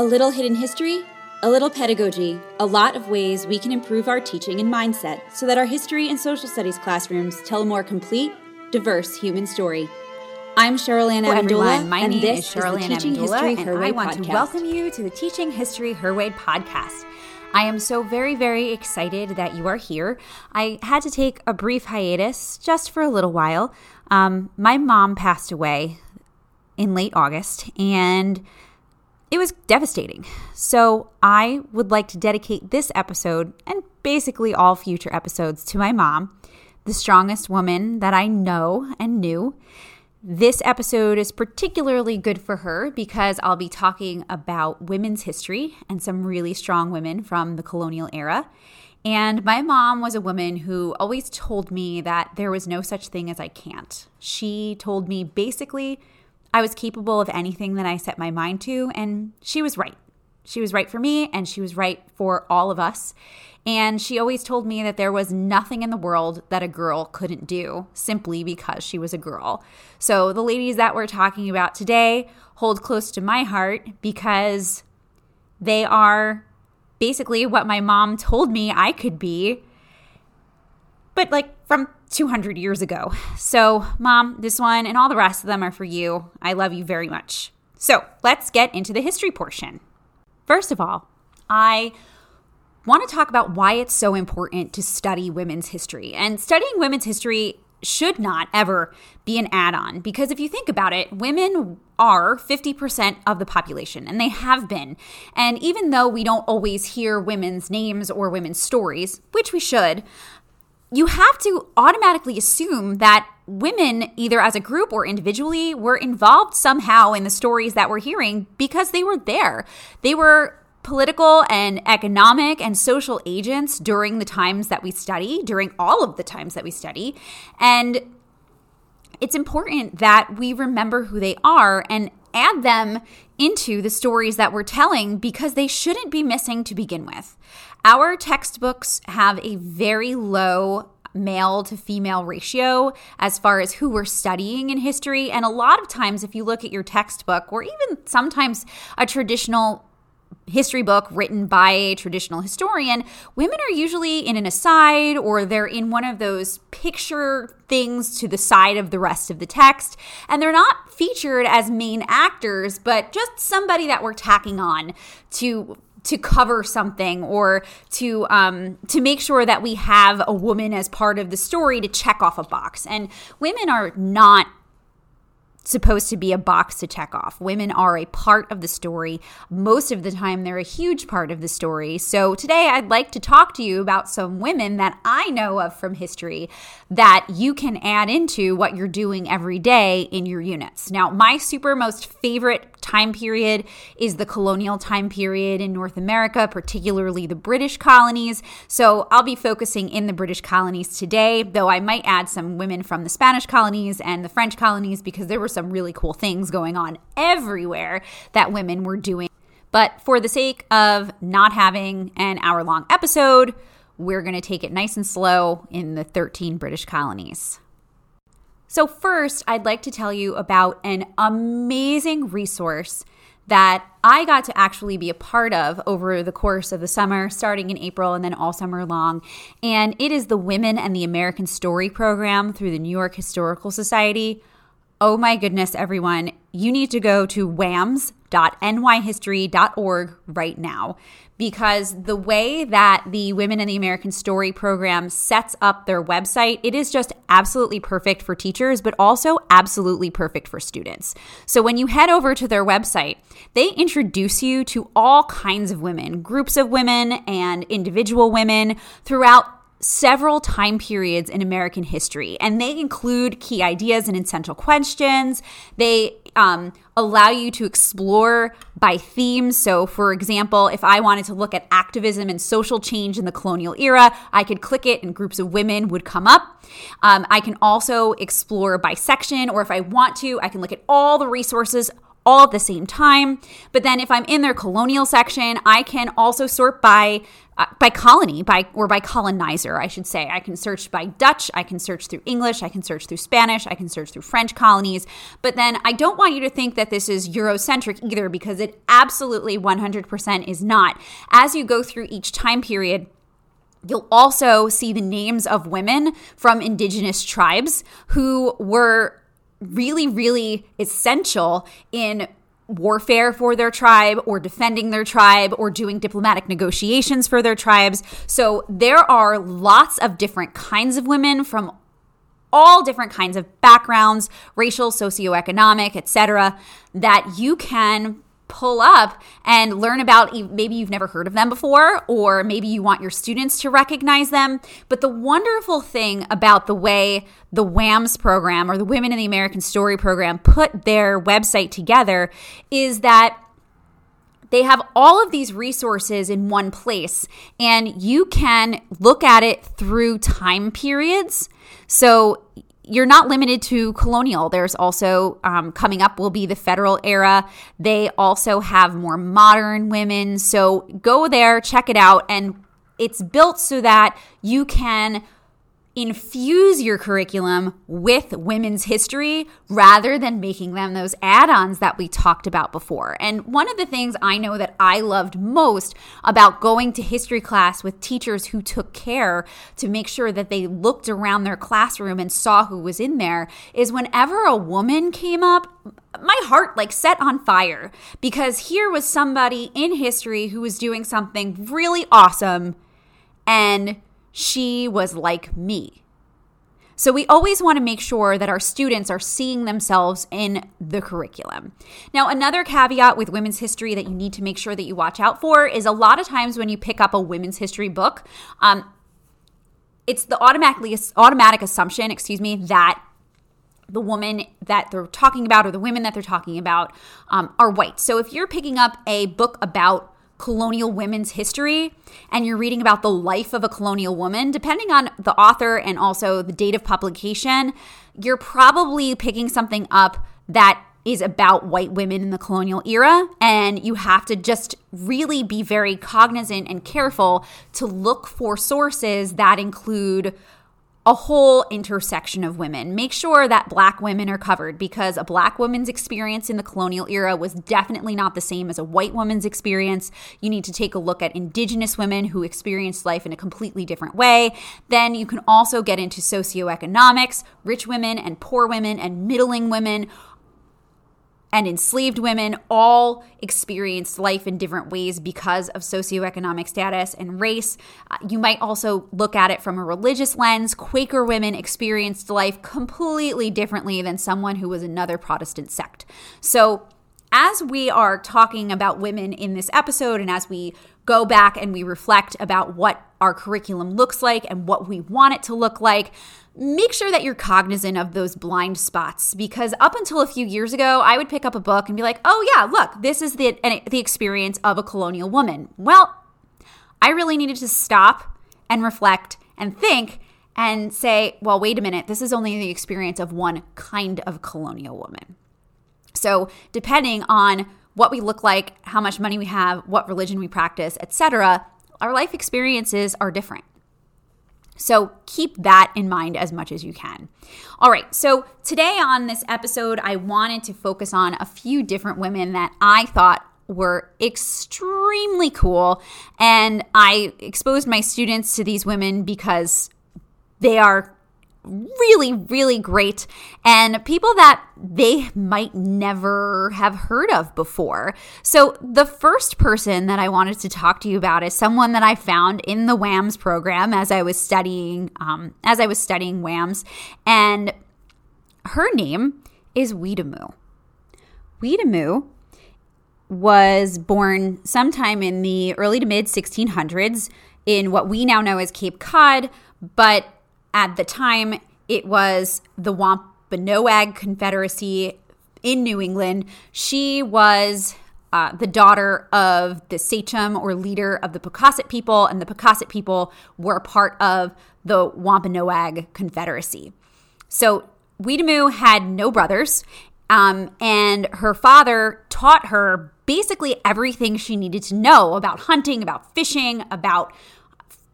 A little hidden history, a little pedagogy, a lot of ways we can improve our teaching and mindset so that our history and social studies classrooms tell a more complete, diverse human story. I'm Cheryl Ann everyone. My and name this is Cheryl Ann History and Her I want podcast. to welcome you to the Teaching History Her Way podcast. I am so very, very excited that you are here. I had to take a brief hiatus just for a little while. Um, my mom passed away in late August, and it was devastating. So, I would like to dedicate this episode and basically all future episodes to my mom, the strongest woman that I know and knew. This episode is particularly good for her because I'll be talking about women's history and some really strong women from the colonial era. And my mom was a woman who always told me that there was no such thing as I can't. She told me basically I was capable of anything that I set my mind to, and she was right. She was right for me, and she was right for all of us. And she always told me that there was nothing in the world that a girl couldn't do simply because she was a girl. So, the ladies that we're talking about today hold close to my heart because they are basically what my mom told me I could be, but like from 200 years ago. So, mom, this one and all the rest of them are for you. I love you very much. So, let's get into the history portion. First of all, I want to talk about why it's so important to study women's history. And studying women's history should not ever be an add on because if you think about it, women are 50% of the population and they have been. And even though we don't always hear women's names or women's stories, which we should, you have to automatically assume that women, either as a group or individually, were involved somehow in the stories that we're hearing because they were there. They were political and economic and social agents during the times that we study, during all of the times that we study. And it's important that we remember who they are and add them into the stories that we're telling because they shouldn't be missing to begin with. Our textbooks have a very low male to female ratio as far as who we're studying in history. And a lot of times, if you look at your textbook, or even sometimes a traditional history book written by a traditional historian, women are usually in an aside or they're in one of those picture things to the side of the rest of the text. And they're not featured as main actors, but just somebody that we're tacking on to to cover something or to um, to make sure that we have a woman as part of the story to check off a box. And women are not supposed to be a box to check off. Women are a part of the story. Most of the time, they're a huge part of the story. So, today I'd like to talk to you about some women that I know of from history that you can add into what you're doing every day in your units. Now, my super most favorite time period is the colonial time period in North America, particularly the British colonies. So, I'll be focusing in the British colonies today, though I might add some women from the Spanish colonies and the French colonies because there were really cool things going on everywhere that women were doing. But for the sake of not having an hour long episode, we're going to take it nice and slow in the 13 British colonies. So, first, I'd like to tell you about an amazing resource that I got to actually be a part of over the course of the summer, starting in April and then all summer long. And it is the Women and the American Story program through the New York Historical Society. Oh my goodness, everyone, you need to go to wams.nyhistory.org right now because the way that the Women in the American Story program sets up their website, it is just absolutely perfect for teachers, but also absolutely perfect for students. So when you head over to their website, they introduce you to all kinds of women, groups of women and individual women throughout several time periods in American history, and they include key ideas and essential questions. They um, allow you to explore by theme. So, for example, if I wanted to look at activism and social change in the colonial era, I could click it and groups of women would come up. Um, I can also explore by section, or if I want to, I can look at all the resources all at the same time. But then if I'm in their colonial section, I can also sort by uh, by colony, by or by colonizer, I should say. I can search by Dutch, I can search through English, I can search through Spanish, I can search through French colonies. But then I don't want you to think that this is Eurocentric either because it absolutely 100% is not. As you go through each time period, You'll also see the names of women from indigenous tribes who were really, really essential in warfare for their tribe or defending their tribe or doing diplomatic negotiations for their tribes. So there are lots of different kinds of women from all different kinds of backgrounds, racial, socioeconomic, etc., that you can pull up and learn about maybe you've never heard of them before or maybe you want your students to recognize them. But the wonderful thing about the way the WAMS program or the Women in the American Story program put their website together is that they have all of these resources in one place and you can look at it through time periods. So you're not limited to colonial. There's also um, coming up will be the federal era. They also have more modern women. So go there, check it out. And it's built so that you can infuse your curriculum with women's history rather than making them those add ons that we talked about before. And one of the things I know that I loved most about going to history class with teachers who took care to make sure that they looked around their classroom and saw who was in there is whenever a woman came up, my heart like set on fire because here was somebody in history who was doing something really awesome and she was like me. So we always want to make sure that our students are seeing themselves in the curriculum. Now, another caveat with women's history that you need to make sure that you watch out for is a lot of times when you pick up a women's history book, um, it's the automatically automatic assumption, excuse me, that the woman that they're talking about or the women that they're talking about um, are white. So if you're picking up a book about colonial women's history and you're reading about the life of a colonial woman, depending on the author and also the date of publication, you're probably picking something up that is about white women in the colonial era. And you have to just really be very cognizant and careful to look for sources that include a whole intersection of women. Make sure that black women are covered because a black woman's experience in the colonial era was definitely not the same as a white woman's experience. You need to take a look at indigenous women who experienced life in a completely different way. Then you can also get into socioeconomics, rich women and poor women and middling women and enslaved women all experienced life in different ways because of socioeconomic status and race. Uh, you might also look at it from a religious lens. Quaker women experienced life completely differently than someone who was another Protestant sect. So, as we are talking about women in this episode, and as we go back and we reflect about what our curriculum looks like and what we want it to look like, make sure that you're cognizant of those blind spots because up until a few years ago i would pick up a book and be like oh yeah look this is the the experience of a colonial woman. Well i really needed to stop and reflect and think and say well wait a minute this is only the experience of one kind of colonial woman. So depending on what we look like how much money we have what religion we practice etc our life experiences are different so keep that in mind as much as you can. All right, so today on this episode, I wanted to focus on a few different women that I thought were extremely cool. And I exposed my students to these women because they are really, really great and people that they might never have heard of before. So, the first person that I wanted to talk to you about is someone that I found in the WAMS program as I was studying, um, as I was studying WAMS, and her name is Weetamoo. Weetamoo was born sometime in the early to mid 1600s in what we now know as Cape Cod, but at the time, it was the Wampanoag Confederacy in New England. She was uh, the daughter of the sachem or leader of the Pocasset people, and the Pocasset people were part of the Wampanoag Confederacy. So Weetamoo had no brothers, Um, and her father taught her basically everything she needed to know about hunting, about fishing, about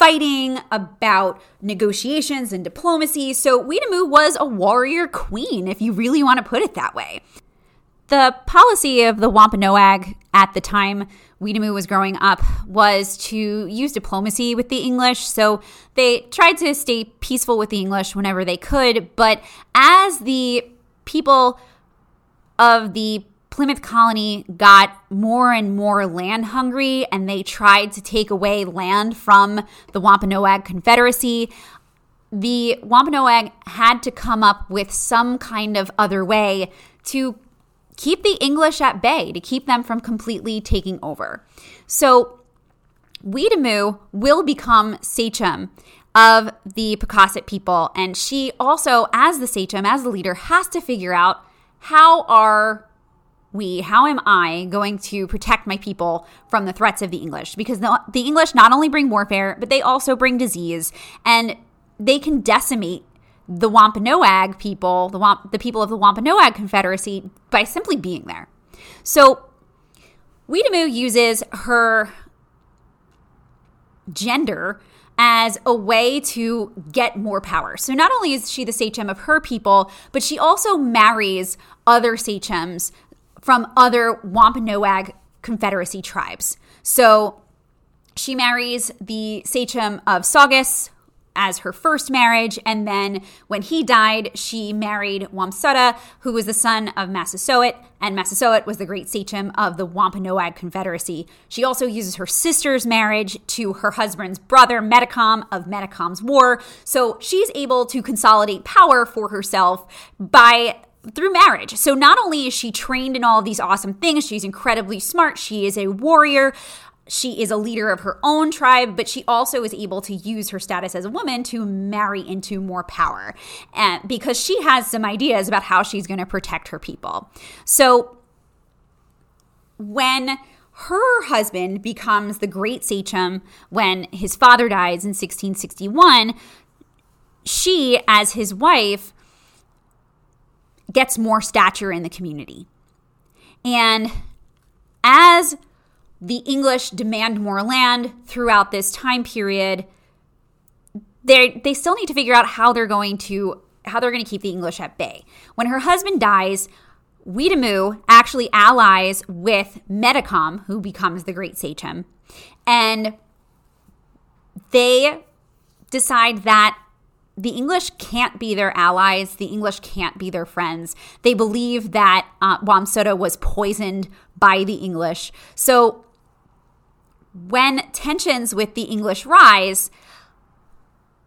fighting, about negotiations and diplomacy. So Weetamoo was a warrior queen, if you really want to put it that way. The policy of the Wampanoag at the time Weetamoo was growing up was to use diplomacy with the English. So they tried to stay peaceful with the English whenever they could. But as the people of the Plymouth colony got more and more land hungry and they tried to take away land from the Wampanoag Confederacy. The Wampanoag had to come up with some kind of other way to keep the English at bay, to keep them from completely taking over. So, Weetamoo will become sachem of the Pocasset people, and she also, as the sachem, as the leader, has to figure out how are we, how am I going to protect my people from the threats of the English? Because the, the English not only bring warfare, but they also bring disease and they can decimate the Wampanoag people, the, Wamp, the people of the Wampanoag Confederacy, by simply being there. So Weetamoo uses her gender as a way to get more power. So not only is she the sachem of her people, but she also marries other sachems from other Wampanoag Confederacy tribes. So she marries the sachem of Saugus as her first marriage, and then when he died, she married Wamsutta, who was the son of Massasoit, and Massasoit was the great sachem of the Wampanoag Confederacy. She also uses her sister's marriage to her husband's brother, Metacom, of Metacom's War, so she's able to consolidate power for herself by through marriage. So not only is she trained in all of these awesome things, she's incredibly smart, she is a warrior, she is a leader of her own tribe, but she also is able to use her status as a woman to marry into more power and because she has some ideas about how she's going to protect her people. So when her husband becomes the great sachem when his father dies in 1661, she, as his wife, gets more stature in the community. And as the English demand more land throughout this time period, they they still need to figure out how they're going to how they're going to keep the English at bay. When her husband dies, Weetamoo actually allies with Metacom, who becomes the great sachem, and they decide that the English can't be their allies. The English can't be their friends. They believe that uh, Wamsutta was poisoned by the English. So when tensions with the English rise,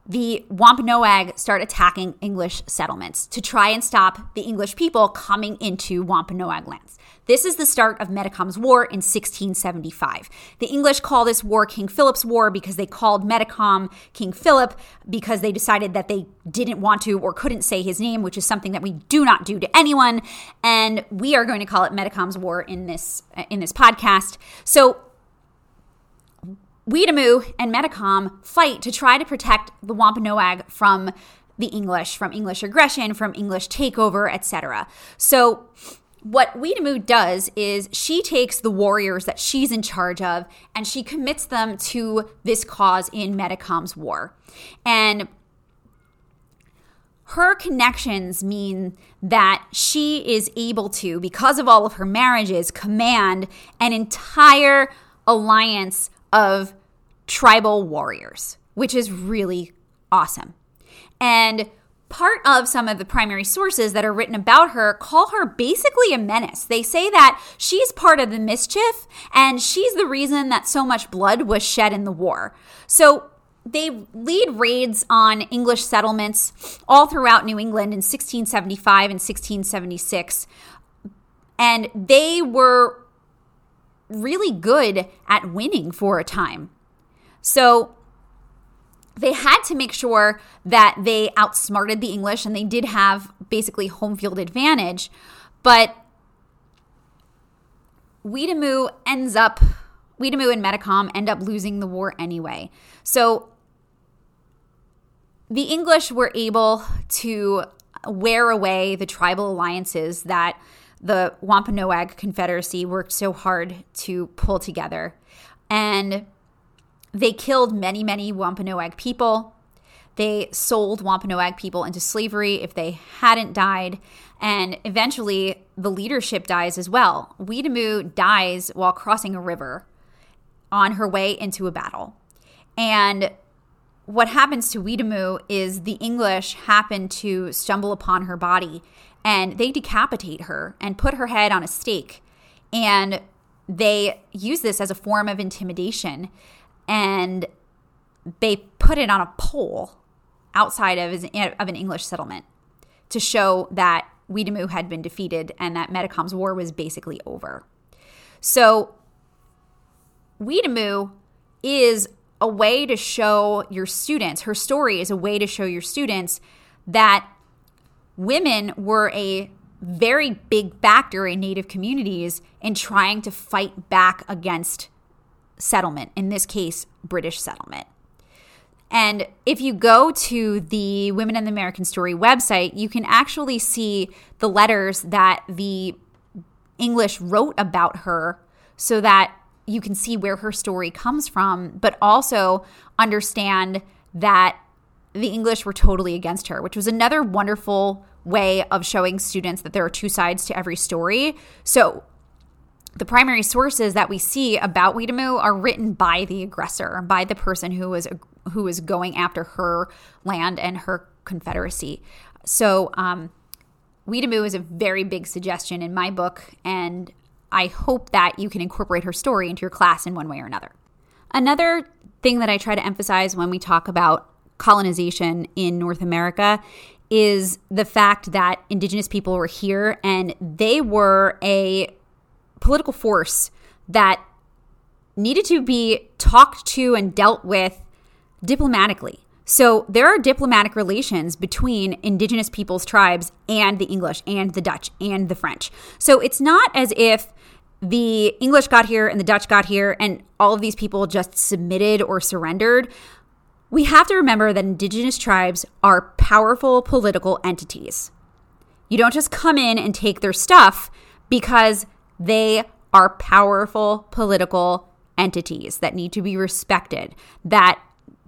the Wampanoag start attacking English settlements to try and stop the English people coming into Wampanoag lands. This is the start of Metacom's War in 1675. The English call this war King Philip's War because they called Metacom King Philip because they decided that they didn't want to or couldn't say his name, which is something that we do not do to anyone. And we are going to call it Metacom's War in this in this podcast. So Weetamoo and Metacom fight to try to protect the Wampanoag from the English, from English aggression, from English takeover, etc. So what Weetamoo does is she takes the warriors that she's in charge of and she commits them to this cause in Metacom's war. And her connections mean that she is able to, because of all of her marriages, command an entire alliance of tribal warriors, which is really awesome. And part of some of the primary sources that are written about her call her basically a menace. They say that she's part of the mischief and she's the reason that so much blood was shed in the war. So they lead raids on English settlements all throughout New England in 1675 and 1676. And they were really good at winning for a time. So they had to make sure that they outsmarted the English and they did have basically home field advantage. But Weetamoo ends up, Weetamoo and Metacom end up losing the war anyway. So the English were able to wear away the tribal alliances that the Wampanoag Confederacy worked so hard to pull together. And they killed many, many Wampanoag people. They sold Wampanoag people into slavery if they hadn't died. And eventually, the leadership dies as well. Weetamoo dies while crossing a river on her way into a battle. And what happens to Weetamoo is the English happen to stumble upon her body and they decapitate her and put her head on a stake. And they use this as a form of intimidation and they put it on a pole outside of, of an English settlement to show that Weetamoo had been defeated and that Metacom's war was basically over. So, Weetamoo is a way to show your students, her story is a way to show your students that women were a very big factor in Native communities in trying to fight back against settlement, in this case, British settlement. And if you go to the Women in the American Story website, you can actually see the letters that the English wrote about her so that you can see where her story comes from, but also understand that the English were totally against her, which was another wonderful way of showing students that there are two sides to every story. So the primary sources that we see about Weetamoo are written by the aggressor, by the person who was who was going after her land and her confederacy. So um, Weetamoo is a very big suggestion in my book, and I hope that you can incorporate her story into your class in one way or another. Another thing that I try to emphasize when we talk about colonization in North America is the fact that indigenous people were here and they were a political force that needed to be talked to and dealt with diplomatically. So there are diplomatic relations between indigenous peoples, tribes, and the English, and the Dutch, and the French. So it's not as if the English got here and the Dutch got here and all of these people just submitted or surrendered. We have to remember that indigenous tribes are powerful political entities. You don't just come in and take their stuff because they are powerful political entities that need to be respected, that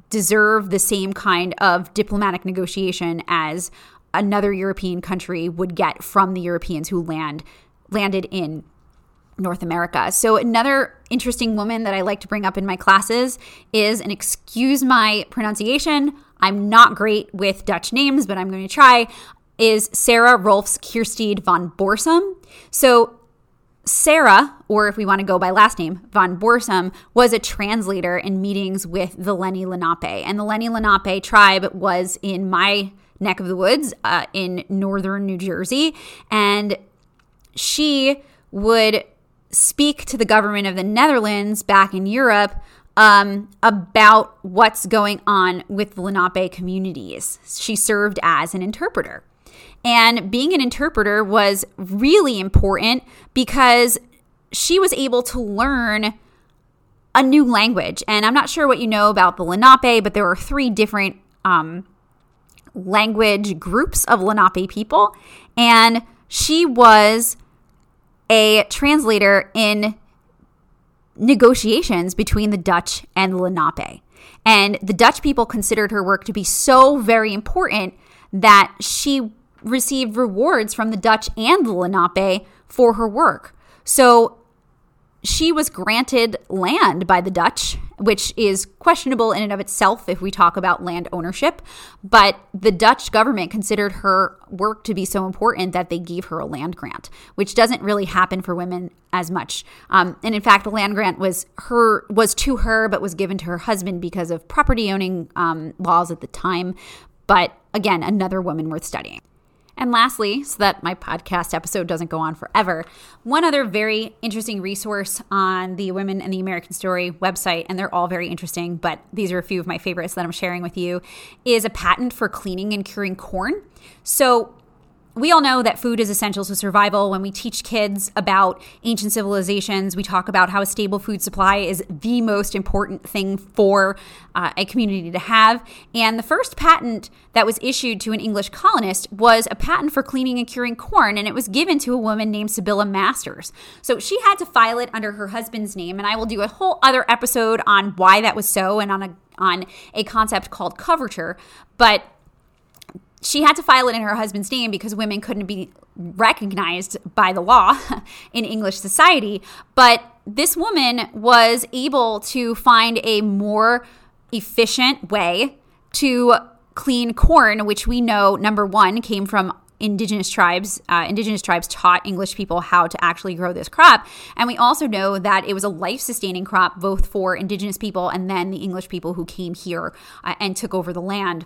deserve the same kind of diplomatic negotiation as another European country would get from the Europeans who land landed in North America. So another interesting woman that I like to bring up in my classes is and excuse my pronunciation, I'm not great with Dutch names, but I'm going to try is Sarah Rolfs Kierstede van Borsum. So Sarah, or if we want to go by last name, Van Borsum, was a translator in meetings with the Lenni Lenape. And the Lenni Lenape tribe was in my neck of the woods uh, in northern New Jersey. And she would speak to the government of the Netherlands back in Europe um, about what's going on with the Lenape communities. She served as an interpreter. And being an interpreter was really important because she was able to learn a new language. And I'm not sure what you know about the Lenape, but there are three different um, language groups of Lenape people. And she was a translator in negotiations between the Dutch and Lenape. And the Dutch people considered her work to be so very important that she received rewards from the Dutch and the Lenape for her work. So she was granted land by the Dutch, which is questionable in and of itself if we talk about land ownership. But the Dutch government considered her work to be so important that they gave her a land grant, which doesn't really happen for women as much. Um, and in fact, the land grant was her was to her, but was given to her husband because of property owning um, laws at the time. But again, another woman worth studying. And lastly, so that my podcast episode doesn't go on forever, one other very interesting resource on the Women and the American Story website, and they're all very interesting, but these are a few of my favorites that I'm sharing with you, is a patent for cleaning and curing corn. So we all know that food is essential to survival. When we teach kids about ancient civilizations, we talk about how a stable food supply is the most important thing for uh, a community to have. And the first patent that was issued to an English colonist was a patent for cleaning and curing corn, and it was given to a woman named Sibylla Masters. So she had to file it under her husband's name, and I will do a whole other episode on why that was so and on a on a concept called coverture. But she had to file it in her husband's name because women couldn't be recognized by the law in English society. But this woman was able to find a more efficient way to clean corn, which we know, number one, came from indigenous tribes uh, indigenous tribes taught english people how to actually grow this crop and we also know that it was a life-sustaining crop both for indigenous people and then the english people who came here uh, and took over the land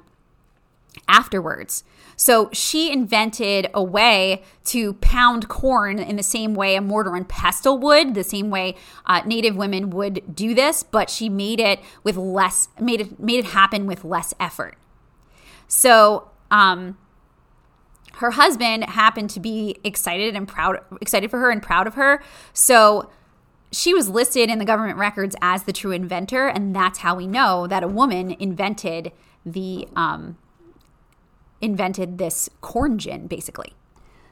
afterwards. So she invented a way to pound corn in the same way a mortar and pestle would, the same way uh, Native women would do this, but she made it with less, made it made it happen with less effort. So um, her husband happened to be excited and proud, excited for her and proud of her. So she was listed in the government records as the true inventor, and that's how we know that a woman invented the um, invented this corn gin, basically.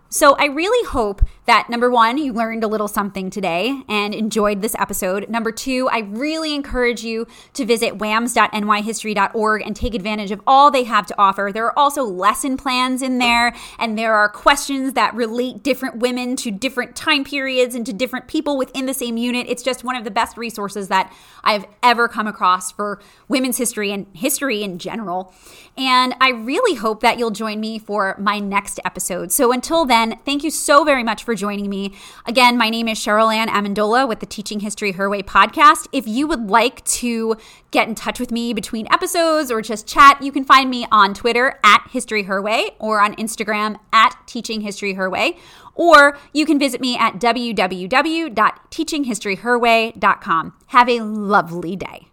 So I really hope that number one, you learned a little something today and enjoyed this episode. Number two, I really encourage you to visit wams.nyhistory.org and take advantage of all they have to offer. There are also lesson plans in there, and there are questions that relate different women to different time periods and to different people within the same unit. It's just one of the best resources that I've ever come across for women's history and history in general. And I really hope that you'll join me for my next episode. So until then, then, thank you so very much for joining me. Again, my name is Cheryl Ann Amendola with the Teaching History Her Way podcast. If you would like to get in touch with me between episodes or just chat, you can find me on Twitter at History Her Way or on Instagram at Teaching History Her Way. Or you can visit me at www.teachinghistoryherway.com. Have a lovely day.